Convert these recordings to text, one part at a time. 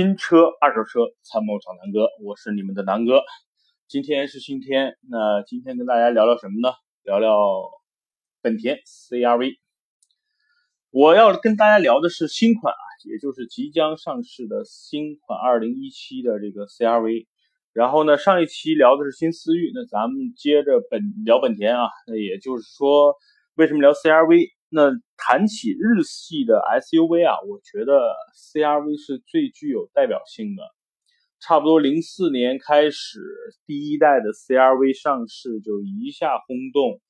新车、二手车参谋找南哥，我是你们的南哥。今天是星期天，那今天跟大家聊聊什么呢？聊聊本田 CRV。我要跟大家聊的是新款啊，也就是即将上市的新款2017的这个 CRV。然后呢，上一期聊的是新思域，那咱们接着本聊本田啊。那也就是说，为什么聊 CRV？那谈起日系的 SUV 啊，我觉得 CRV 是最具有代表性的。差不多零四年开始，第一代的 CRV 上市就一下轰动。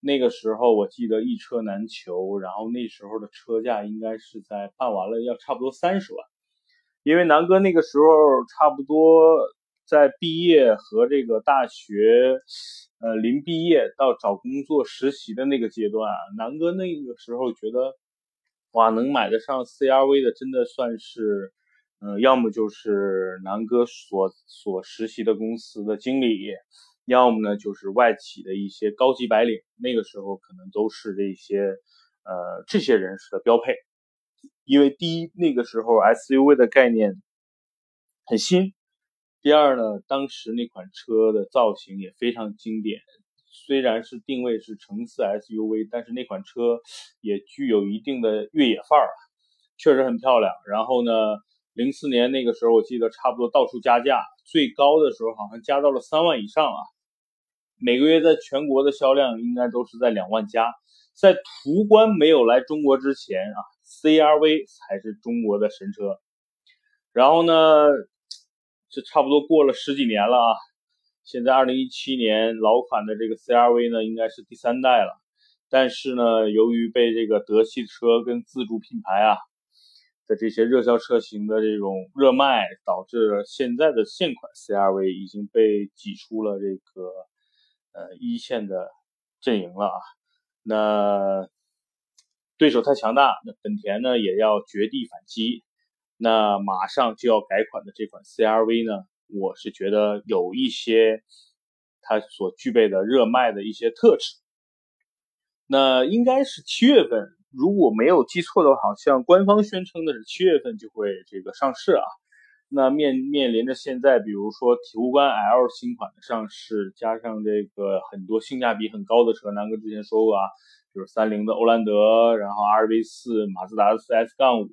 那个时候我记得一车难求，然后那时候的车价应该是在办完了要差不多三十万。因为南哥那个时候差不多在毕业和这个大学。呃，临毕业到找工作实习的那个阶段啊，南哥那个时候觉得，哇，能买得上 CRV 的，真的算是，嗯，要么就是南哥所所实习的公司的经理，要么呢就是外企的一些高级白领。那个时候可能都是这些，呃，这些人士的标配。因为第一，那个时候 SUV 的概念很新。第二呢，当时那款车的造型也非常经典，虽然是定位是城市 SUV，但是那款车也具有一定的越野范儿，确实很漂亮。然后呢，零四年那个时候，我记得差不多到处加价，最高的时候好像加到了三万以上啊。每个月在全国的销量应该都是在两万加。在途观没有来中国之前啊，CRV 才是中国的神车。然后呢？这差不多过了十几年了啊！现在二零一七年，老款的这个 CRV 呢，应该是第三代了。但是呢，由于被这个德系车跟自主品牌啊的这些热销车型的这种热卖，导致现在的现款 CRV 已经被挤出了这个呃一线的阵营了啊。那对手太强大，那本田呢也要绝地反击。那马上就要改款的这款 CRV 呢，我是觉得有一些它所具备的热卖的一些特质。那应该是七月份，如果没有记错的话，好像官方宣称的是七月份就会这个上市啊。那面面临着现在，比如说途观 L 新款的上市，加上这个很多性价比很高的车，南哥之前说过啊，就是三菱的欧蓝德，然后 RV 四、马自达的四 S 杠五。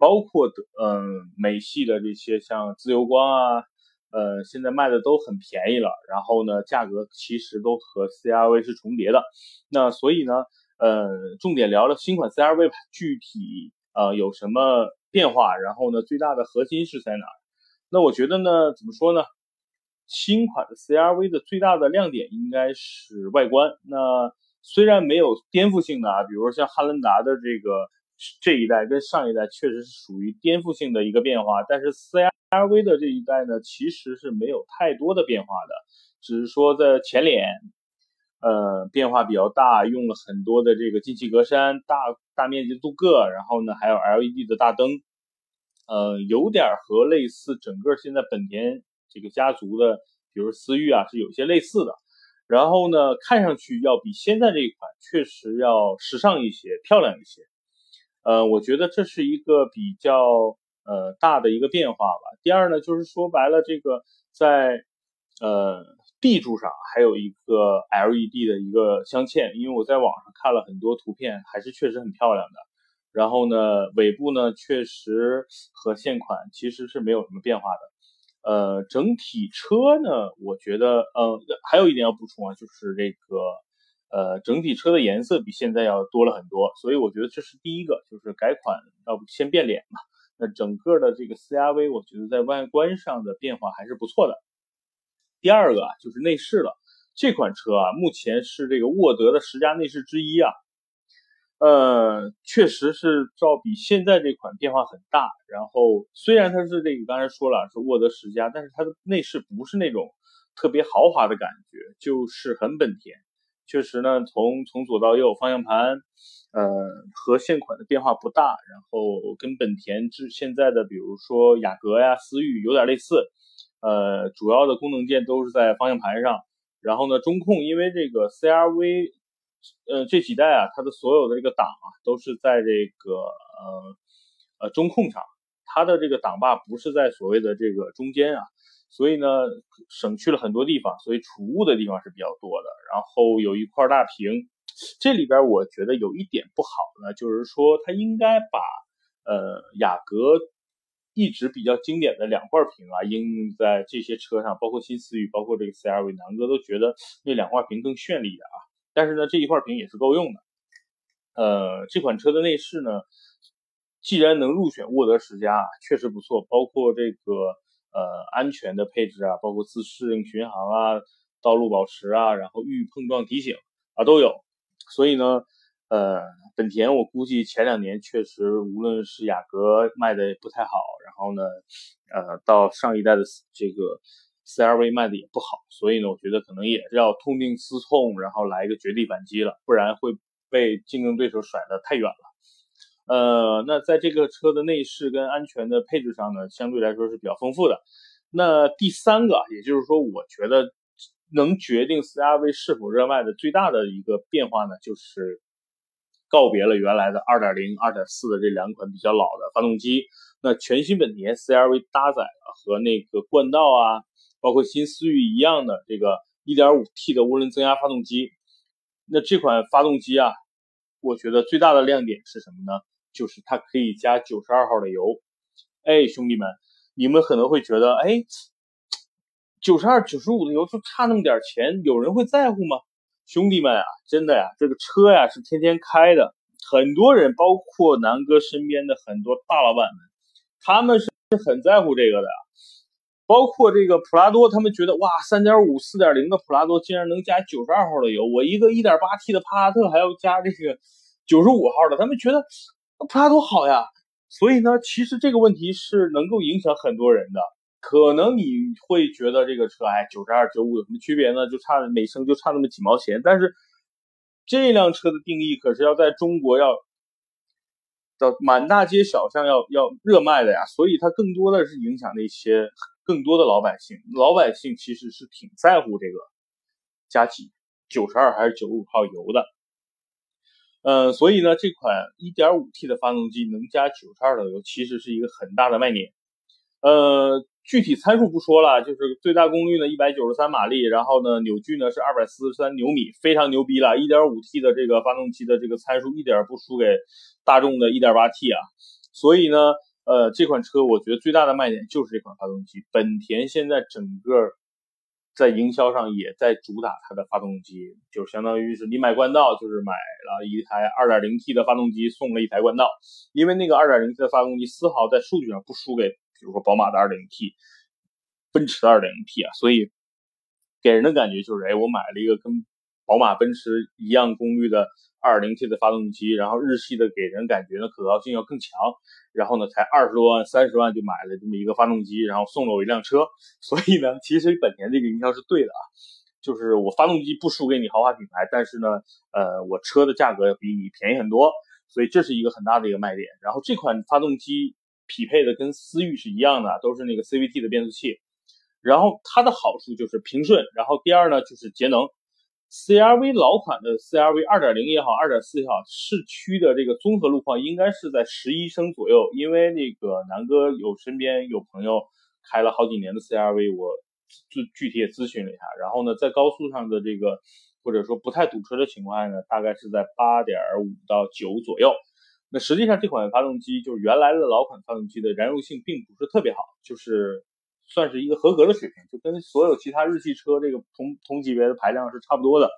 包括的，嗯，美系的这些像自由光啊，呃，现在卖的都很便宜了。然后呢，价格其实都和 CRV 是重叠的。那所以呢，呃，重点聊聊新款 CRV 吧具体呃有什么变化，然后呢，最大的核心是在哪？那我觉得呢，怎么说呢？新款的 CRV 的最大的亮点应该是外观。那虽然没有颠覆性的啊，比如说像汉兰达的这个。这一代跟上一代确实是属于颠覆性的一个变化，但是 CRV 的这一代呢，其实是没有太多的变化的，只是说在前脸，呃，变化比较大，用了很多的这个进气格栅，大大面积镀铬，然后呢还有 LED 的大灯，呃，有点和类似整个现在本田这个家族的，比如思域啊，是有些类似的，然后呢看上去要比现在这一款确实要时尚一些，漂亮一些。呃，我觉得这是一个比较呃大的一个变化吧。第二呢，就是说白了，这个在呃地柱上还有一个 LED 的一个镶嵌，因为我在网上看了很多图片，还是确实很漂亮的。然后呢，尾部呢确实和现款其实是没有什么变化的。呃，整体车呢，我觉得呃还有一点要补充啊，就是这个。呃，整体车的颜色比现在要多了很多，所以我觉得这是第一个，就是改款要不先变脸嘛。那整个的这个 CRV，我觉得在外观上的变化还是不错的。第二个啊，就是内饰了。这款车啊，目前是这个沃德的十佳内饰之一啊。呃，确实是照比现在这款变化很大。然后虽然它是这个刚才说了是沃德十佳，但是它的内饰不是那种特别豪华的感觉，就是很本田。确实呢，从从左到右，方向盘，呃，和现款的变化不大，然后跟本田至现在的，比如说雅阁呀、思域有点类似，呃，主要的功能键都是在方向盘上，然后呢，中控，因为这个 CRV，呃，这几代啊，它的所有的这个档啊，都是在这个呃呃中控上，它的这个档把不是在所谓的这个中间啊，所以呢省去了很多地方，所以储物的地方是比较多的。然后有一块大屏，这里边我觉得有一点不好呢，就是说它应该把呃雅阁。一直比较经典的两块屏啊，应用在这些车上，包括新思域，包括这个 CRV，南哥都觉得那两块屏更绚丽的啊。但是呢，这一块屏也是够用的。呃，这款车的内饰呢，既然能入选沃德十佳，确实不错。包括这个呃安全的配置啊，包括自适应巡航啊、道路保持啊，然后预碰撞提醒啊都有。所以呢。呃，本田我估计前两年确实无论是雅阁卖的不太好，然后呢，呃，到上一代的这个 CRV 卖的也不好，所以呢，我觉得可能也是要痛定思痛，然后来一个绝地反击了，不然会被竞争对手甩得太远了。呃，那在这个车的内饰跟安全的配置上呢，相对来说是比较丰富的。那第三个，也就是说，我觉得能决定 CRV 是否热卖的最大的一个变化呢，就是。告别了原来的2.0、2.4的这两款比较老的发动机，那全新本田 CR-V 搭载了和那个冠道啊，包括新思域一样的这个 1.5T 的涡轮增压发动机。那这款发动机啊，我觉得最大的亮点是什么呢？就是它可以加92号的油。哎，兄弟们，你们可能会觉得，哎，92、95的油就差那么点钱，有人会在乎吗？兄弟们啊，真的呀，这个车呀是天天开的，很多人，包括南哥身边的很多大老板们，他们是很在乎这个的。包括这个普拉多，他们觉得哇，三点五、四点零的普拉多竟然能加九十二号的油，我一个一点八 T 的帕萨特还要加这个九十五号的，他们觉得普拉多好呀。所以呢，其实这个问题是能够影响很多人的。可能你会觉得这个车哎，九十二、九五有什么区别呢？就差每升就差那么几毛钱。但是这辆车的定义可是要在中国要到满大街小巷要要热卖的呀，所以它更多的是影响那些更多的老百姓。老百姓其实是挺在乎这个加几九十二还是九十五号油的。嗯，所以呢，这款 1.5T 的发动机能加九十二的油，其实是一个很大的卖点。呃。具体参数不说了，就是最大功率呢一百九十三马力，然后呢扭矩呢是二百四十三牛米，非常牛逼了。一点五 T 的这个发动机的这个参数一点不输给大众的一点八 T 啊，所以呢，呃，这款车我觉得最大的卖点就是这款发动机。本田现在整个在营销上也在主打它的发动机，就相当于是你买冠道就是买了一台 2.0T 的发动机送了一台冠道，因为那个 2.0T 的发动机丝毫在数据上不输给。比如说宝马的 2.0T，奔驰的 2.0T 啊，所以给人的感觉就是，哎，我买了一个跟宝马、奔驰一样功率的 2.0T 的发动机，然后日系的给人感觉呢可靠性要更强，然后呢才二十多万、三十万就买了这么一个发动机，然后送了我一辆车，所以呢，其实本田这个营销是对的啊，就是我发动机不输给你豪华品牌，但是呢，呃，我车的价格要比你便宜很多，所以这是一个很大的一个卖点。然后这款发动机。匹配的跟思域是一样的，都是那个 CVT 的变速器。然后它的好处就是平顺，然后第二呢就是节能。CRV 老款的 CRV 2.0也好，2.4也好，市区的这个综合路况应该是在十一升左右。因为那个南哥有身边有朋友开了好几年的 CRV，我具具体也咨询了一下。然后呢，在高速上的这个或者说不太堵车的情况下呢，大概是在8.5到9左右。那实际上这款发动机就是原来的老款发动机的燃油性并不是特别好，就是算是一个合格的水平，就跟所有其他日系车这个同同级别的排量是差不多的。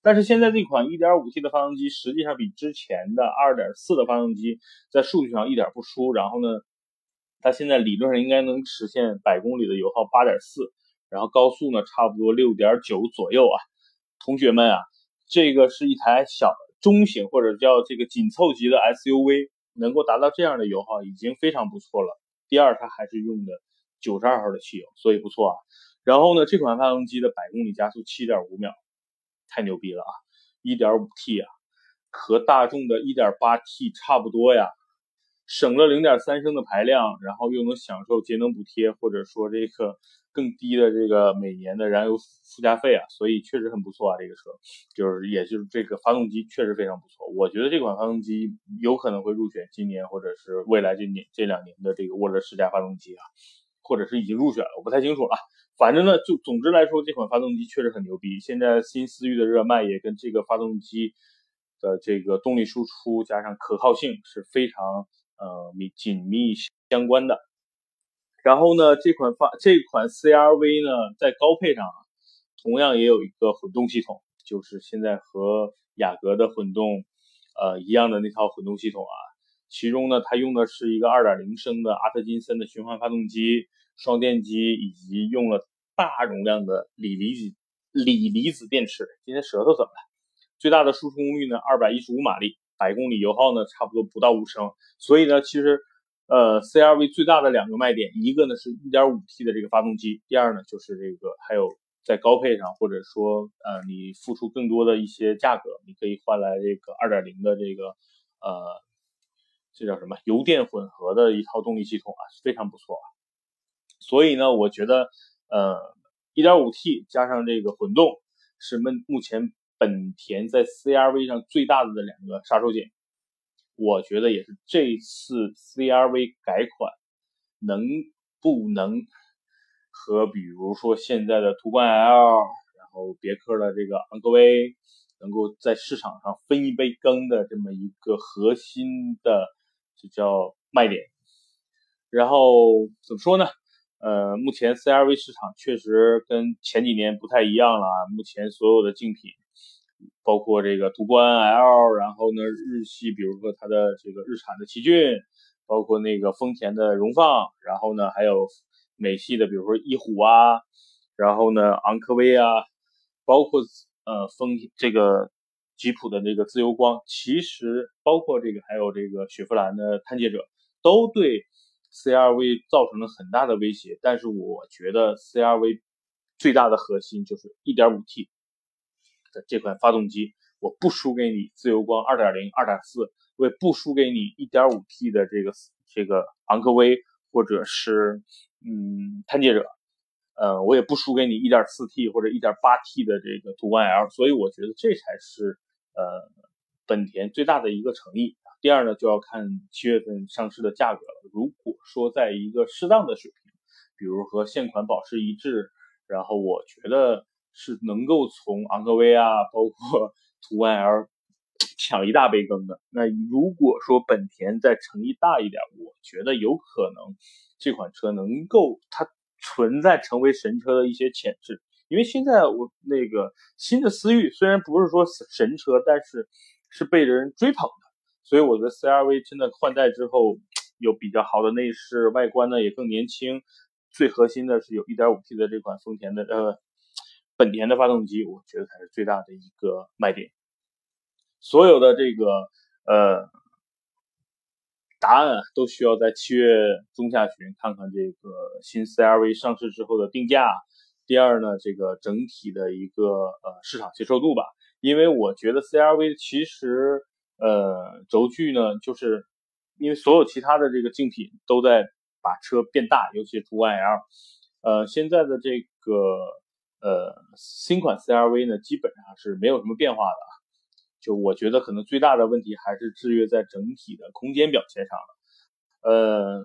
但是现在这款 1.5T 的发动机实际上比之前的2.4的发动机在数据上一点不输，然后呢，它现在理论上应该能实现百公里的油耗8.4，然后高速呢差不多6.9左右啊。同学们啊，这个是一台小。中型或者叫这个紧凑级的 SUV 能够达到这样的油耗已经非常不错了。第二，它还是用的九十二号的汽油，所以不错啊。然后呢，这款发动机的百公里加速七点五秒，太牛逼了啊！一点五 T 啊，和大众的一点八 T 差不多呀，省了零点三升的排量，然后又能享受节能补贴或者说这个更低的这个每年的燃油附加费啊，所以确实很不错啊。这个车就是也就是这个发动机确实非常不错，我觉得这款发动机有可能会入选今年或者是未来这年这两年的这个涡轮十佳发动机啊，或者是已经入选了，我不太清楚了。反正呢，就总之来说，这款发动机确实很牛逼。现在新思域的热卖也跟这个发动机的这个动力输出加上可靠性是非常呃密紧密相关的。然后呢，这款发这款 CRV 呢，在高配上同样也有一个混动系统，就是现在和雅阁的混动呃一样的那套混动系统啊。其中呢，它用的是一个2.0升的阿特金森的循环发动机、双电机，以及用了大容量的锂离子锂离子电池。今天舌头怎么了？最大的输出功率呢，215马力，百公里油耗呢，差不多不到五升。所以呢，其实。呃，CRV 最大的两个卖点，一个呢是 1.5T 的这个发动机，第二呢就是这个还有在高配上，或者说呃你付出更多的一些价格，你可以换来这个2.0的这个呃这叫什么油电混合的一套动力系统啊，非常不错啊。所以呢，我觉得呃 1.5T 加上这个混动是目目前本田在 CRV 上最大的两个杀手锏。我觉得也是这次 CRV 改款能不能和比如说现在的途观 L，然后别克的这个昂科威能够在市场上分一杯羹的这么一个核心的就叫卖点。然后怎么说呢？呃，目前 CRV 市场确实跟前几年不太一样了啊。目前所有的竞品。包括这个途观 L，然后呢，日系，比如说它的这个日产的奇骏，包括那个丰田的荣放，然后呢，还有美系的，比如说翼虎啊，然后呢，昂科威啊，包括呃丰这个吉普的那个自由光，其实包括这个还有这个雪佛兰的探界者，都对 CRV 造成了很大的威胁。但是我觉得 CRV 最大的核心就是 1.5T。的这款发动机，我不输给你自由光2.0、2.4，我也不输给你 1.5T 的这个这个昂科威或者是嗯探界者，呃，我也不输给你 1.4T 或者 1.8T 的这个途观 L，所以我觉得这才是呃本田最大的一个诚意。第二呢，就要看七月份上市的价格了。如果说在一个适当的水平，比如和现款保持一致，然后我觉得。是能够从昂科威啊，包括途观 L 抢一大杯羹的。那如果说本田再诚意大一点，我觉得有可能这款车能够它存在成为神车的一些潜质。因为现在我那个新的思域虽然不是说神车，但是是被人追捧的。所以我觉得 CRV 真的换代之后有比较好的内饰，外观呢也更年轻。最核心的是有 1.5T 的这款丰田的呃。本田的发动机，我觉得才是最大的一个卖点。所有的这个呃答案都需要在七月中下旬看看这个新 CRV 上市之后的定价。第二呢，这个整体的一个呃市场接受度吧。因为我觉得 CRV 其实呃轴距呢，就是因为所有其他的这个竞品都在把车变大，尤其是途观 L。呃，现在的这个。呃，新款 CRV 呢，基本上是没有什么变化的。就我觉得可能最大的问题还是制约在整体的空间表现上了。呃，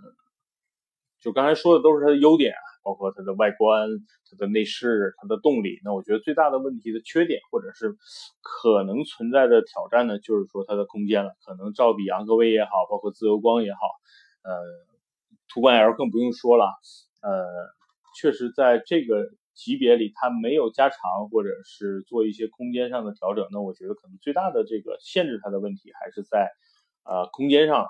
就刚才说的都是它的优点，包括它的外观、它的内饰、它的动力。那我觉得最大的问题的缺点，或者是可能存在的挑战呢，就是说它的空间了。可能照比昂科威也好，包括自由光也好，呃，途观 L 更不用说了。呃，确实在这个。级别里它没有加长或者是做一些空间上的调整，那我觉得可能最大的这个限制它的问题还是在呃空间上。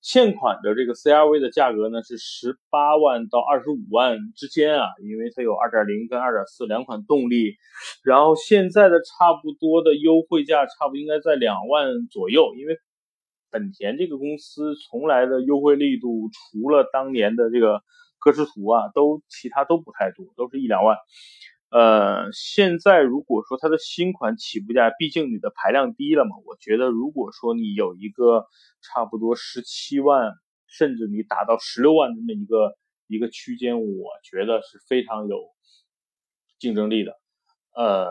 现款的这个 CRV 的价格呢是十八万到二十五万之间啊，因为它有二点零跟二点四两款动力，然后现在的差不多的优惠价差不多应该在两万左右，因为本田这个公司从来的优惠力度除了当年的这个。歌诗图啊，都其他都不太多，都是一两万。呃，现在如果说它的新款起步价，毕竟你的排量低了嘛，我觉得如果说你有一个差不多十七万，甚至你达到十六万这么一个一个区间，我觉得是非常有竞争力的，呃，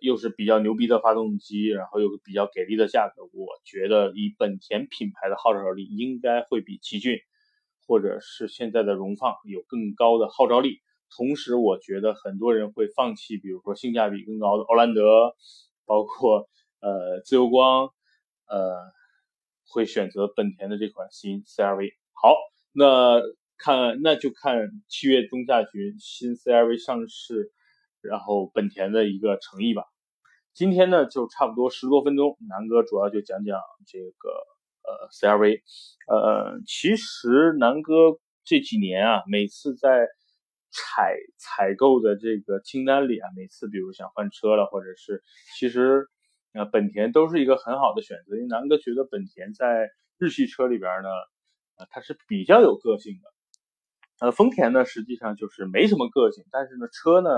又是比较牛逼的发动机，然后又比较给力的价格，我觉得以本田品牌的号召力，应该会比奇骏或者是现在的荣放有更高的号召力。同时，我觉得很多人会放弃，比如说性价比更高的欧蓝德，包括呃自由光，呃，会选择本田的这款新 CRV。好，那看那就看七月中下旬新 CRV 上市，然后本田的一个诚意吧。今天呢就差不多十多分钟，南哥主要就讲讲这个呃 CRV。呃，其实南哥这几年啊，每次在采采购的这个清单里啊，每次比如想换车了，或者是其实呃本田都是一个很好的选择，因为南哥觉得本田在日系车里边呢，呃它是比较有个性的。呃丰田呢实际上就是没什么个性，但是呢车呢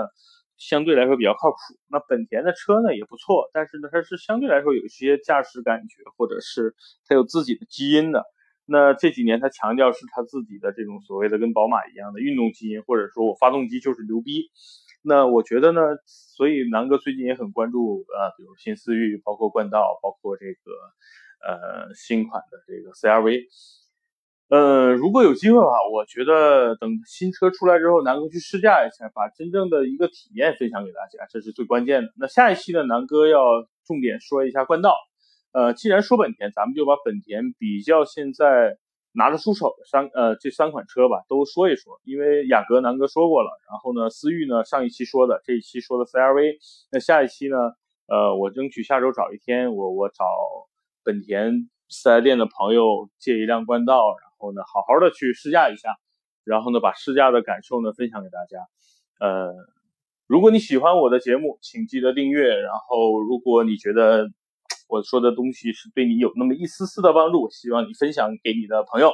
相对来说比较靠谱。那本田的车呢也不错，但是呢它是相对来说有一些驾驶感觉，或者是它有自己的基因的。那这几年他强调是他自己的这种所谓的跟宝马一样的运动基因，或者说我发动机就是牛逼。那我觉得呢，所以南哥最近也很关注啊，比如新思域，包括冠道，包括这个呃新款的这个 CRV。呃，如果有机会的话，我觉得等新车出来之后，南哥去试驾一下，把真正的一个体验分享给大家，这是最关键的。那下一期呢，南哥要重点说一下冠道。呃，既然说本田，咱们就把本田比较现在拿得出手的三呃这三款车吧，都说一说。因为雅阁南哥说过了，然后呢，思域呢上一期说的，这一期说的 CRV，那下一期呢，呃，我争取下周找一天，我我找本田四 S 店的朋友借一辆冠道，然后呢，好好的去试驾一下，然后呢，把试驾的感受呢分享给大家。呃，如果你喜欢我的节目，请记得订阅。然后，如果你觉得，我说的东西是对你有那么一丝丝的帮助，希望你分享给你的朋友，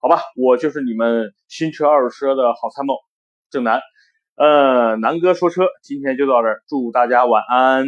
好吧？我就是你们新车二手车的好参谋，郑楠。呃，南哥说车，今天就到这儿，祝大家晚安。